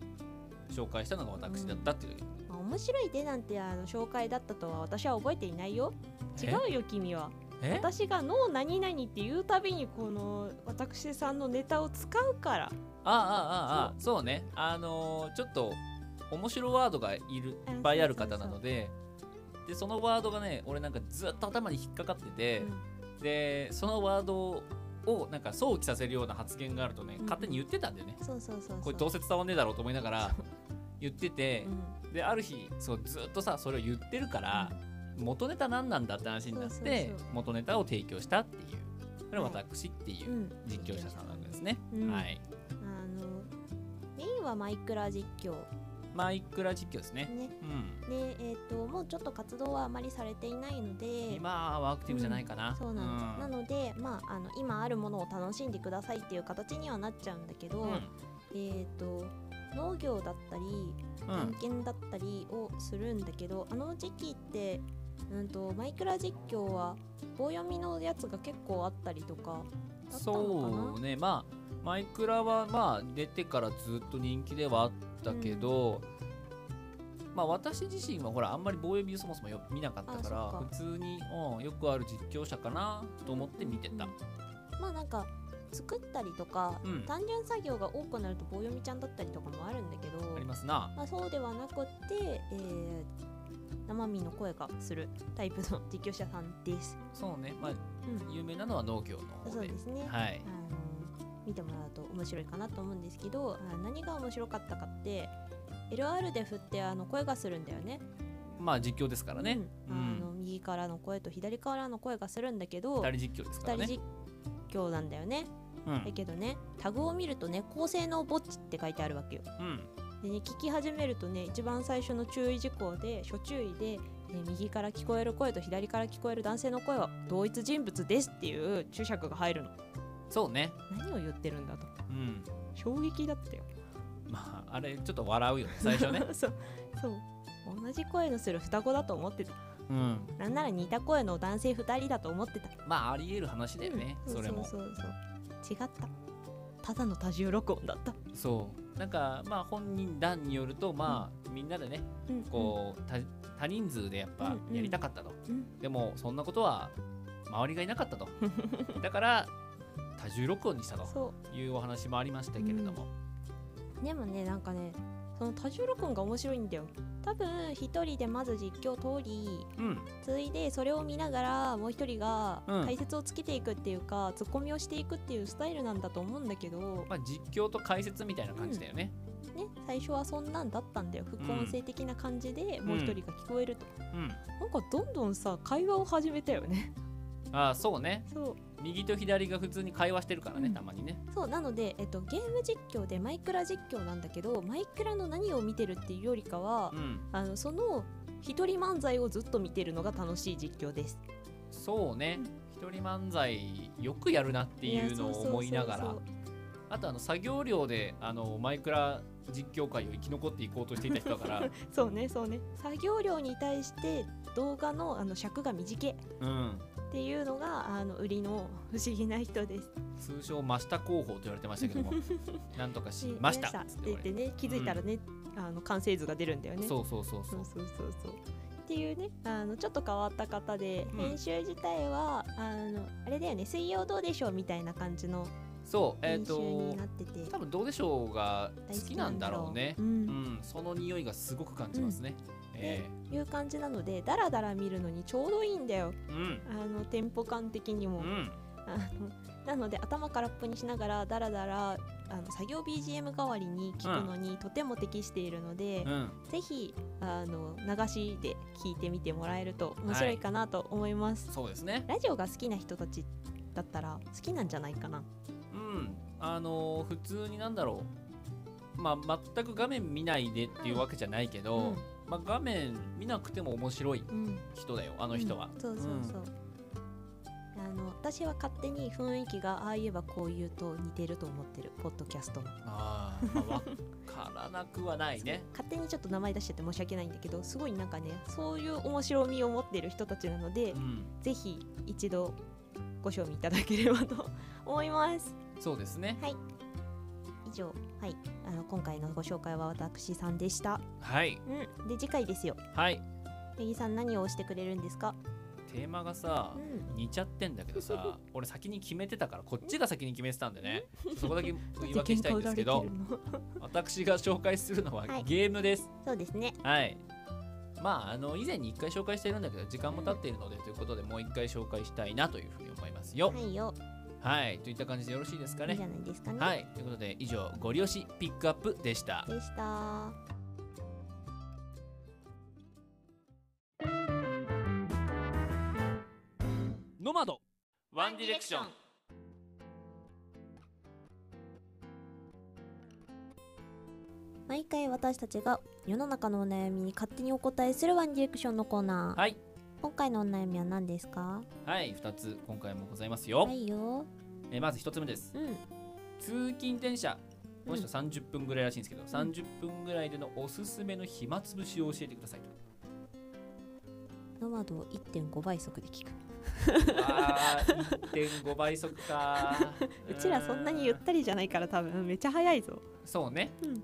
紹介したのが私だったっていう、まあ、面白いでなんてあの紹介だったとは私は覚えていないよ。違うよ君は。え？私が「ノー何々」って言うたびにこの私さんのネタを使うから。ああああああそう。ね。あのーちょっと面白ワードがいるいっぱいある方なのででそのワードがね俺なんかずっと頭に引っかかってて、でそのワードをなんか想起させるような発言があるとね、うん。勝手に言ってたんだよね。そうそうそうそう。これどうせ伝わんねえだろうと思いながら 言ってて、である日そうずっとさそれを言ってるから、元ネタ何なんだって話になってそうそうそう。元ネタを提供したっていう。これは私っていううん実況者さんなんですね、うん。はい。あのメインはマイクラ実況。マイクラ実況ですね。ね。うん。で、えー、ともうちょっと活動はあまりされていないので。今はアクティブじゃないかな、うんそうなんです、うん。なので、まあ、あの今あるものを楽しんでくださいっていう形にはなっちゃうんだけど、うん。ええっ、と農業だったりうん。探検だったりをするんだけど、あの時期ってうんとマイクラ実況は棒読みのやつが結構あったりとかそうね。まあマイクラはまあ出てからずっと人気ではあったけど、まあ私自身はほらあんまり棒読みそもそもよ見なかったから普通に、うん、よくある実況者かなと思って見てた、うんまあなんか作ったりとか、うん。単純作業が多くなると棒読みちゃんだったりとかもあるんだけどありますな。まあ、そうではなくって、えー生身の声がするタイプの実況者さんです。そうね。まあうん、有名なのは農業の方で。そうですね。はい。あの見てもらうと面白いかなと思うんですけどあ何が面白かったかって LR で振ってあの声がするんだよね。まあ実況ですからね、ううん。んあの右からの声と左からの声がするんだけど二人実況ですからね。二人実況なんだよね。うん。だけどねタグを見るとね高性能ぼっちって書いてあるわけよ。うん。でね聞き始めるとね一番最初の注意事項で初注意で、えー右から聞こえる声と左から聞こえる男性の声は同一人物ですっていう注釈が入るのそうね。何を言ってるんだと。うん。衝撃だったよ。まああれちょっと笑うよね。最初ね。そう。そう。同じ声のする双子だと思ってた。うん。なんなら似た声の男性2人だと思ってた。まああり得る話だよね、うん。それも。そうそうそう違った。ただの多重録音だった。そう。なんかまあ本人談によるとまあ、みんなでねうんこう多多人数でやっぱうんうん。やりたかったと、うん。でもそんなことは周りがいなかったと。だから多重録音にしたとそいうお話もありましたけれども、うでもねなんかねその多重録音が面白いんだよ。多分一人でまず実況を通りうん。ついでそれを見ながらもう一人がうん。解説をつけていくっていうか、ツッコミをしていくっていうスタイルなんだと思うんだけど、まあ実況と解説みたいな感じだよね、ね、最初はそんなんだったんだよ。副音声的な感じでもう一人が聞こえると、うん。なんかどんどんさ会話を始めたよね。ああそうね。そう右と左が普通に会話してるからね、うん。たまにね。そうなので、えっと、ゲーム実況でマイクラ実況なんだけどマイクラの何を見てるっていうよりかは、うん。あのその一人漫才をずっと見てるのが楽しい実況です。そうね。一人漫才よくやるなっていうのを思いながら。あとあの作業量であのマイクラ実況界を生き残っていこうとしていた人だから。そ うそうねそうね。作業量に対して動画のあの尺が短い。うんっていうのがあの売りの不思議な人です。通称真下広報と言われてましたけども なんとかしでましたねって言ってね気づいたらね、あの完成図が出るんだよね。そうそうそうそそううそうそうそう。っていうねあのちょっと変わった方で、うん。編集自体はあのあれだよね水曜どうでしょうみたいな感じのそうえっ、編集にとなってて、多分どうでしょうが大好きなんだろうね。う。うん。ん、その匂いがすごく感じますね、えいう感じなのでダラダラ見るのにちょうどいいんだよ。えうん。あのテンポ感的にも。うん。あのなので頭空っぽにしながらダラダラあの作業 BGM 代わりに聞くのにとても適しているので、うん。ぜひあの流しで聞いてみてもらえると面白いかなと思います、そうですね。ラジオが好きな人たちだったら好きなんじゃないかな。うん。あのー普通になんだろう。まあ全く画面見ないでっていうわけじゃないけど、まあ、画面見なくても面白いうん、うん、人だよあの人は、うん。そうそうそう、あの私は勝手に雰囲気がああ言えばこう言うと似てると思ってる。ポッドキャストの。あー、まあ、分からなくはないね。勝手にちょっと名前出しちゃって申し訳ないんだけどすごいなんかねそういう面白みを持ってる人たちなので、うん。ぜひ一度ご賞味いただければと思います。そうですね。以上はい。あの今回のご紹介は私さんでした。はい。うん。で次回ですよ。はい。ネギさん何を押してくれるんですか？テーマがさうん。似ちゃってんだけどさ 俺先に決めてたからこっちが先に決めてたんでね。そこだけ言い訳したいんですけど私が紹介するのははい。ゲームです。そうですね。はい。まあ、あの以前に1回紹介してるんだけど時間も経っているのでということでもう1回紹介したいなというふうに思いますよ。はいよはい、といった感じでよろしいですかね。いいんじゃ。ないですかね。はい、ということで以上ご利用しピックアップでした。でした。ノマド。ワンディレクション。毎回私たちが世の中のお悩みに勝手にお答えするワンディレクションのコーナー、はい、今回のお悩みは何ですか？はい、2つ今回もございますよ。はいよ。えまず1つ目です。うん。通勤電車この人30分ぐらいらしいんですけど、30分ぐらいでのおすすめの暇つぶしを教えてくださいと。ノマドを1.5倍速で聞く。あー1.5倍速か うちらそんなにゆったりじゃないから多分めっちゃ早いぞ。そうね、うん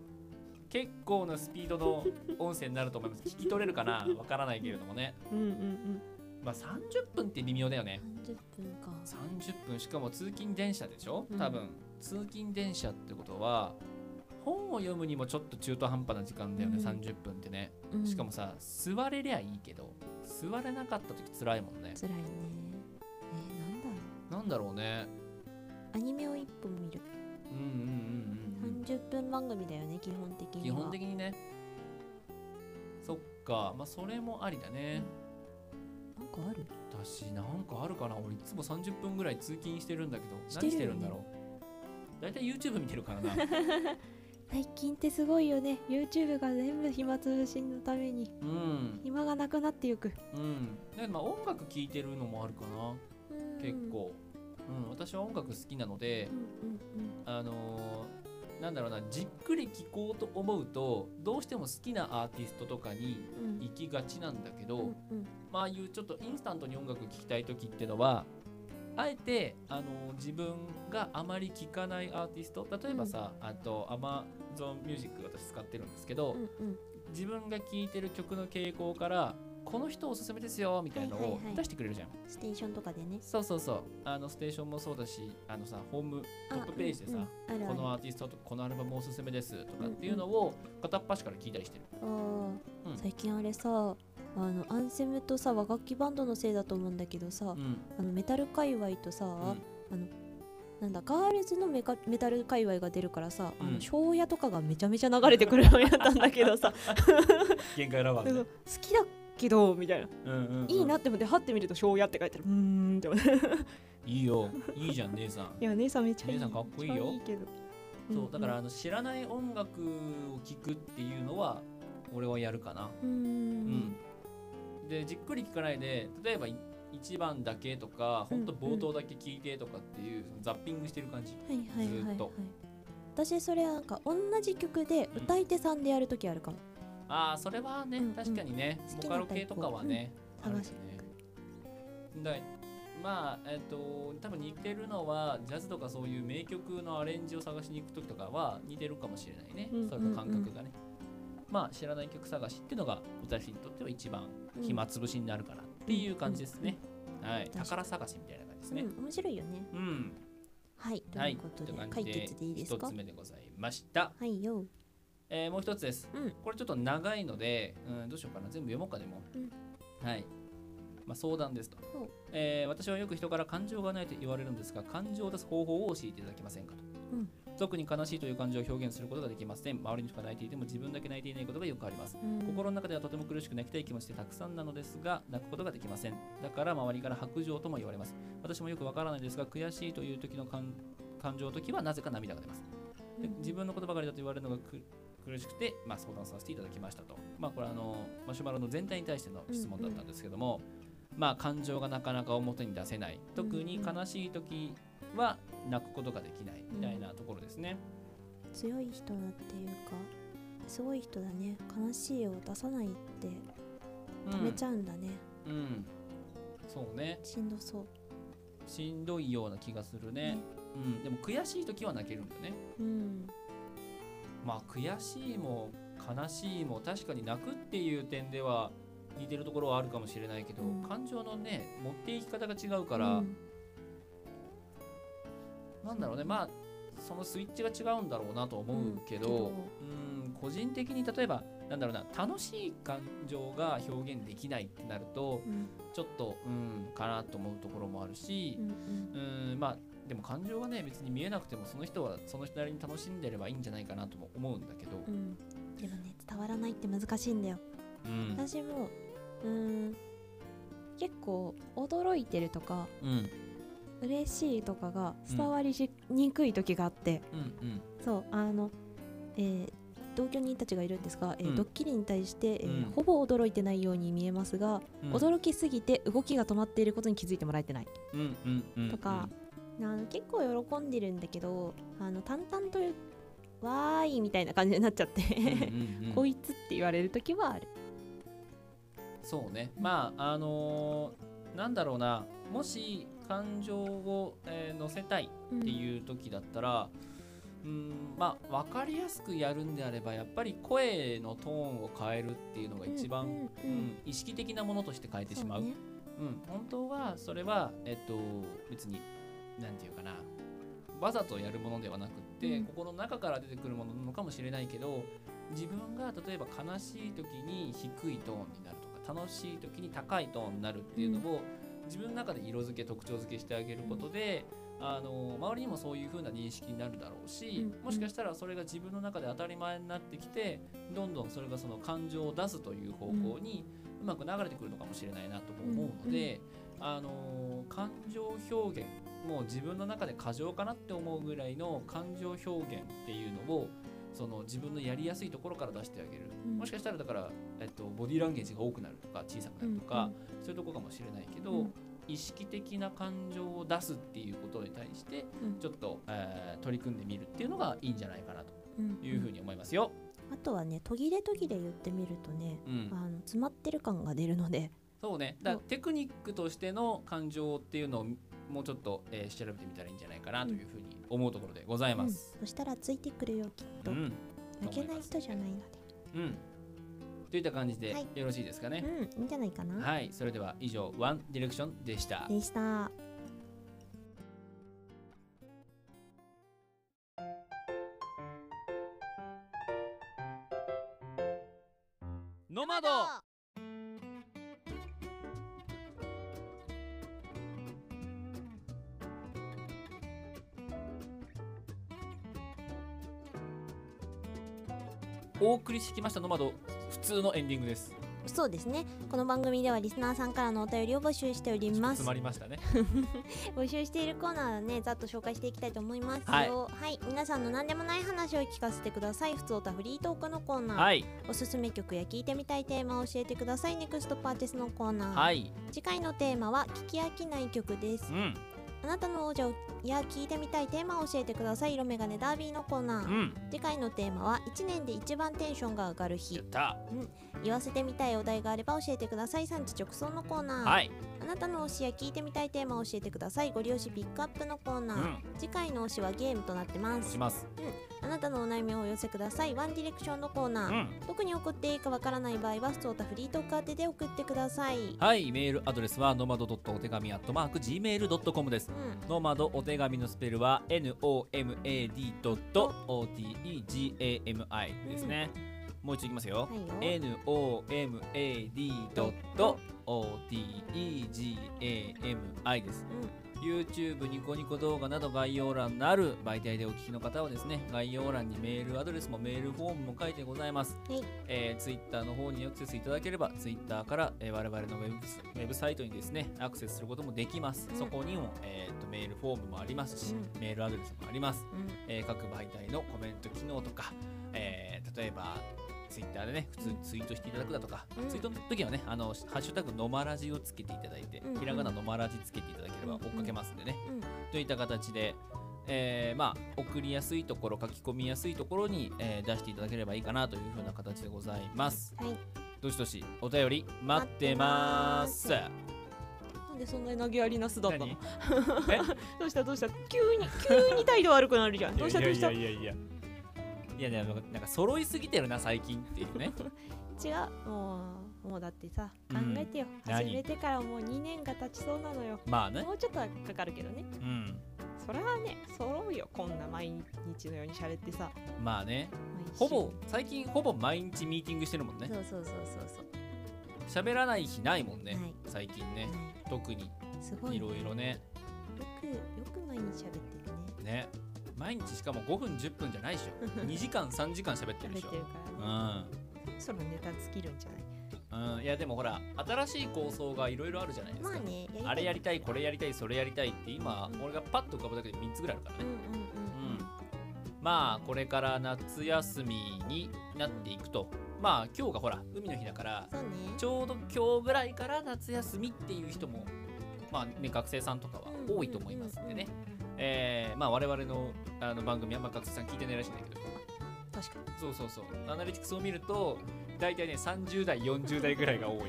結構なスピードの音声になると思います。聞き取れるかな？わからないけれどもね。うんうんうん。まあ30分って微妙だよね。30分か。30分しかも通勤電車でしょ？うん。多分、通勤電車ってことは本を読むにもちょっと中途半端な時間だよね、うん。30分ってね。うん。しかもさ座れりゃいいけど座れなかった時辛いもんね。辛いね。えー、なんだろなんだろうね。うアニメを1本見る。うんうんうんうん30分番組だよね基本的には。基本的にね。そっか。まあそれもありだね、なんかある？私なんかあるかな。俺いつも30分ぐらい通勤してるんだけどしてるよね。何してるんだろう。大体 YouTube 見てるからな。最近ってすごいよね。YouTube が全部暇つぶしのために。うん。暇がなくなってゆく。うん。でまあ音楽聴いてるのもあるかな。結構。うん。私は音楽好きなのでうんうん。あのーなんだろうなじっくり聴こうと思うとどうしても好きなアーティストとかにうん。行きがちなんだけど、うんうん。まあああいうちょっとインスタントに音楽聴きたい時ってのはあえて、あの自分があまり聴かないアーティスト例えばさ、あと Amazon Music 私使ってるんですけど、うんうん。自分が聴いてる曲の傾向からこの人おすすめですよみたいなのをはいはいはい。出してくれるじゃん、ステーションとかでね。そうそうそう。あのステーションもそうだしあのさホームトップページでさ、うんうんこのアーティストとかこのアルバムおすすめですとかっていうのを片っ端から聞いたりしてる、あー。うん。最近あれさあのアンセムとさ和楽器バンドのせいだと思うんだけどさ、うん。あのメタル界隈とさ、ん。あのなんだガールズのメカメタル界隈が出るからさ、あうん。の庄屋とかがめちゃめちゃ流れてくるようになったんだけどさ。限界ラバー 好で、きだけどみたいな、うんうんうん。いいなって思ってはってみると庄屋って書いてある。うーんって思っていいよ。いいじゃん姉さん。いや姉さんめっちゃいい。姉さんかっこいいよ。いいけど。そうだからあの知らない音楽を聴くっていうのは俺はやるかな。うーんうん。でじっくり聴かないで例えば1番だけとかほんと冒頭だけ聴いてとかっていうザッピングしてる感じ。はいはいはいはいずーっと。私それなんか同じ曲で歌い手さんでやるときあるかも、ああそれはね、うんうん。確かにねボカロ系とかはね、うん。あるし探ね。だまあえっ、と多分似てるのはジャズとかそういう名曲のアレンジを探しに行く時とかは似てるかもしれないね、うんそれの感覚がね、まあ知らない曲探しっていうのが私にとっては一番うん。暇つぶしになるかなっていう感じですね、はい。確かに。宝探しみたいな感じですね。うん、面白いよね。うん、はいとはいいうことで,、とい解決でいいですか？一つ目でございました、はいよえーもう一つです、うん。これちょっと長いので、うん、どうしようかな。全部読もうかでも、はい、まあ、相談ですと、う。んえー私はよく人から感情がないと言われるんですが感情を出す方法を教えていただけませんかと、うん。特に悲しいという感情を表現することができません。周りの人が泣いていても自分だけ泣いていないことがよくあります。うん。心の中ではとても苦しく泣きたい気持ちでたくさんなのですが泣くことができません。だから周りから白状とも言われます。私もよくわからないですが悔しいという時の感感情の時はなぜか涙が出ます。自分のことばかりだと言われるのがく苦しくて、まあ、相談させていただきましたと。まあ、これはあのマシュマロの全体に対しての質問だったんですけども、まあ、感情がなかなか表に出せない。特に悲しい時は泣くことができないみたいなところですね。強い人だっていうかすごい人だね。悲しいを出さないってうん止めちゃうんだね、うん、そうね。しんどそう。しんどいような気がするね。うん、でも悔しい時は泣けるんだよね。うんまあ悔しいも悲しいも確かに泣くっていう点では似てるところはあるかもしれないけど、うん。感情のね持っていき方が違うから、うん。なんだろうね。まあそのスイッチが違うんだろうなと思うけど、うん。うん個人的に例えばなんだろうな楽しい感情が表現できないってなるとうん。ちょっとうんかなと思うところもあるしうんうん。うんまあでも感情がね別に見えなくてもその人はその人なりに楽しんでればいいんじゃないかなとも思うんだけど、うん。でもね伝わらないって難しいんだよ。うん。私もうーん結構驚いてるとかうん。嬉しいとかが伝わりしにくい時があって、うんうん。そうあの、えー同居人たちがいるんですが、えーうん。ドッキリに対して、えーうん。ほぼ驚いてないように見えますが、うん。驚きすぎて動きが止まっていることに気づいてもらえてない。うんうんうん。とか、あの結構喜んでるんだけどあの淡々とわーいみたいな感じになっちゃってうんうんうんこいつって言われる時はある。そうね。まああのーなんだろうな。もし感情を、えー乗せたいっていう時だったら、うん、まあ分かりやすくやるんであればやっぱり声のトーンを変えるっていうのが一番、うんうんうん。うん意識的なものとして変えてしまう。そうね。うん、本当はそれは、えっと、別に何て言うかなわざとやるものではなくって、うん。心の中から出てくるものなのかもしれないけど自分が例えば悲しい時に低いトーンになるとか楽しい時に高いトーンになるっていうのを、自分の中で色付け特徴付けしてあげることで、あの周りにもそういう風な認識になるだろうし、うん。もしかしたらそれが自分の中で当たり前になってきてどんどんそれがその感情を出すという方向にうまく流れてくるのかもしれないなとも思うので、あの感情表現もう自分の中で過剰かなって思うぐらいの感情表現っていうのをその自分のやりやすいところから出してあげる、うん。もしかしたらだから、えっと、ボディーランゲージが多くなるとか小さくなるとか、そういうところかもしれないけど、うん。意識的な感情を出すっていうことに対してうん。ちょっと、えー取り組んでみるっていうのがいいんじゃないかなとうん。いうふうに思いますよ。あとはね途切れ途切れ言ってみるとねうん。あの詰まってる感が出るので。そうね。だからテクニックとしての感情っていうのをもうちょっと、えー調べてみたらいいんじゃないかなというふうに思うところでございます。うんそしたらついてくるよきっと、うん。負けない人じゃないのでうん。といった感じではいよろしいですかね。うんいいんじゃないかな、はい。それでは以上、ワンディレクションでした。でしたノマドお送りしてきましたノマド普通のエンディングです。そうですねこの番組ではリスナーさんからのお便りを募集しております詰まりましたね。募集しているコーナーはねざっと紹介していきたいと思いますよはいはい、皆さんの何でもない話を聞かせてくださいふつおたフリートークのコーナー、はい。おすすめ曲や聞いてみたいテーマを教えてくださいネクストパーティスのコーナー、はい。次回のテーマは聞き飽きない曲ですうん。あなたの王者や聞いてみたいテーマを教えてください色眼鏡ダービーのコーナー、うん。次回のテーマは1年で一番テンションが上がる日やった。言わせてみたいお題があれば教えてください産地直送のコーナー、はい。あなたの推しや聞いてみたいテーマを教えてくださいご利用しピックアップのコーナー、うん。次回の推しはゲームとなってます押します。あなたのお悩みをお寄せくださいワンディレクションのコーナー、うん。特に送っていいかわからない場合はストータフリートーク宛てで送ってください、はい。メールアドレスはノマドお手紙アットマーク gmail.com です。うんノマドお手紙のスペルは nomad.otegami ですね。もう一度いきますよ。はいよ nomad.otegami です。YouTube、ニコニコ動画など概要欄のある媒体でお聞きの方はですね、概要欄にメールアドレスもメールフォームも書いてございます。はいえー、Twitter の方にアクセスいただければ、Twitter から、えー我々のウェブスウェブサイトにですね、アクセスすることもできます。うんそこにも、えーとメールフォームもありますし、うメールアドレスもあります。うんえー各媒体のコメント機能とか、えー例えばツイッターでね、普通にツイートしていただくだとか、うん。ツイートの時はね、あのハッシュタグのまらじをつけていただいて、ひらがなのまらじつけていただければ追っかけますんでね、うん。といった形で、えーまあ、送りやすいところ、書き込みやすいところに、えー出していただければいいかなというふうな形でございます。はい。どしどしお便り待ってます。待なんでそんなに投げやりなすだったの？何？どうした？どうした？急に急に態度悪くなるじゃん。どうした？どうしたいやいや。いやいや。いやね、なんか揃いすぎてるな、最近っていうね。違うもうもうだってさ考うんえてよ、何？始めてからもう2年が経ちそうなのよまあね。もうちょっとはかかるけどねうん。それはね揃うよこんな毎日のように喋ってさまあね。ほぼ、最近ほぼ毎日ミーティングしてるもんねそ。うそうそうそう喋らない日ないもんねない。最近ねそう、。はい特にすごい、いろいろね。よくよく毎日喋ってるねね。毎日しかも5分10分じゃないでしょ。2時間3時間喋ってるでしょ喋って。るからね、そろネタ尽きるんじゃない？うん。うん。いやでもほら、新しい構想がいろいろあるじゃないですか。まあねあれやりたい、これやりたい、それやりたいって今、俺がパッと浮かぶだけで3つぐらいあるからね。うんうんうんうん、まあこれから夏休みになっていくとまあ今日がほら海の日だからねちょうど今日ぐらいから夏休みっていう人もまあね学生さんとかは多いと思いますんでね、えーまあ我々のあの番組はまあ学生さん聞いてないらしいんだけど。確かそうそうそう。アナリティクスを見ると大体ね30代40代ぐらいが多い。に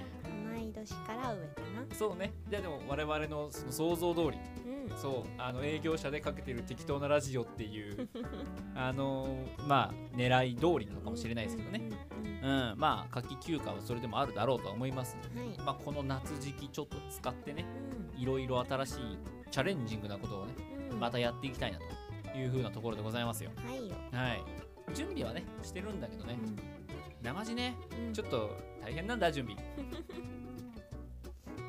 同い年から上かな。そうね。じゃあでも我々のその想像通りうん。そう。あの営業者でかけてる適当なラジオっていう あのーまあ狙い通りなのかもしれないですけどね。うんうんうん。まあ夏季休暇はそれでもあるだろうとは思いますのでうんはい。まあこの夏時期ちょっと使ってねうん。いろいろ新しいチャレンジングなことをねうんまたやっていきたいなという風なところでございますよ。はいよ。はい。準備はねしてるんだけどね。生地ね。うん。ちょっと大変なんだ準備。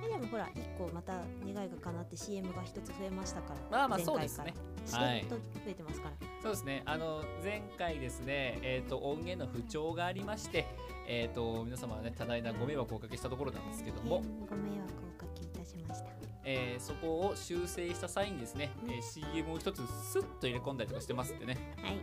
えでもほら一個また願いが叶って CM が一つ増えましたから。まあまあそうですね。はい。と増えてますから、そうですね。あの前回ですねえっ、と音源の不調がありましてえっ、と皆様はね多大なご迷惑をおかけしたところなんですけども、ご迷惑をえーそこを修正した際にですね、えー CM を一つスッと入れ込んだりとかしてますんでね、はい、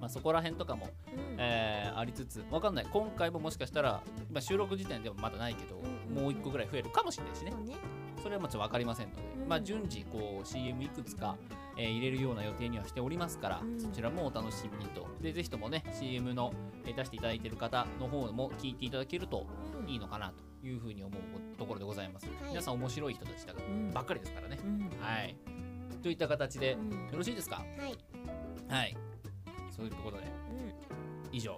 まあ、そこら辺とかも、うん。えーありつつわかんない。今回ももしかしたら、まあ、収録時点ではまだないけど、うんうんうん。もう一個ぐらい増えるかもしれないしね。そうね。それはもちろん分かりませんので、うん。まあ、順次こう CM いくつか、えー入れるような予定にはしておりますから、うん。そちらもお楽しみにと。でぜひともね CM の、えー出していただいている方の方も聞いていただけるとうん。いいのかなというふうに思うところでございます、い。皆さん面白い人たちだうん。ばっかりですからね、うん。はい。といった形でようん。ろしいですか？はい、はい。そういうことで。以上。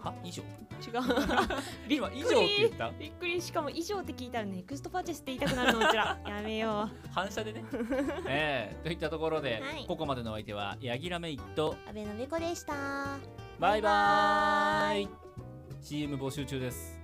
は？以上？うん、違う。今以上って言った？びっくり。しかも以上って聞いたらネクストパーチェスって言いたくなるのうちら。やめよ反射でね。ええ。といったところで、はい。ここまでのお相手はヤギラメイとう阿部のべこでした。バイバーイ。CM 募集中です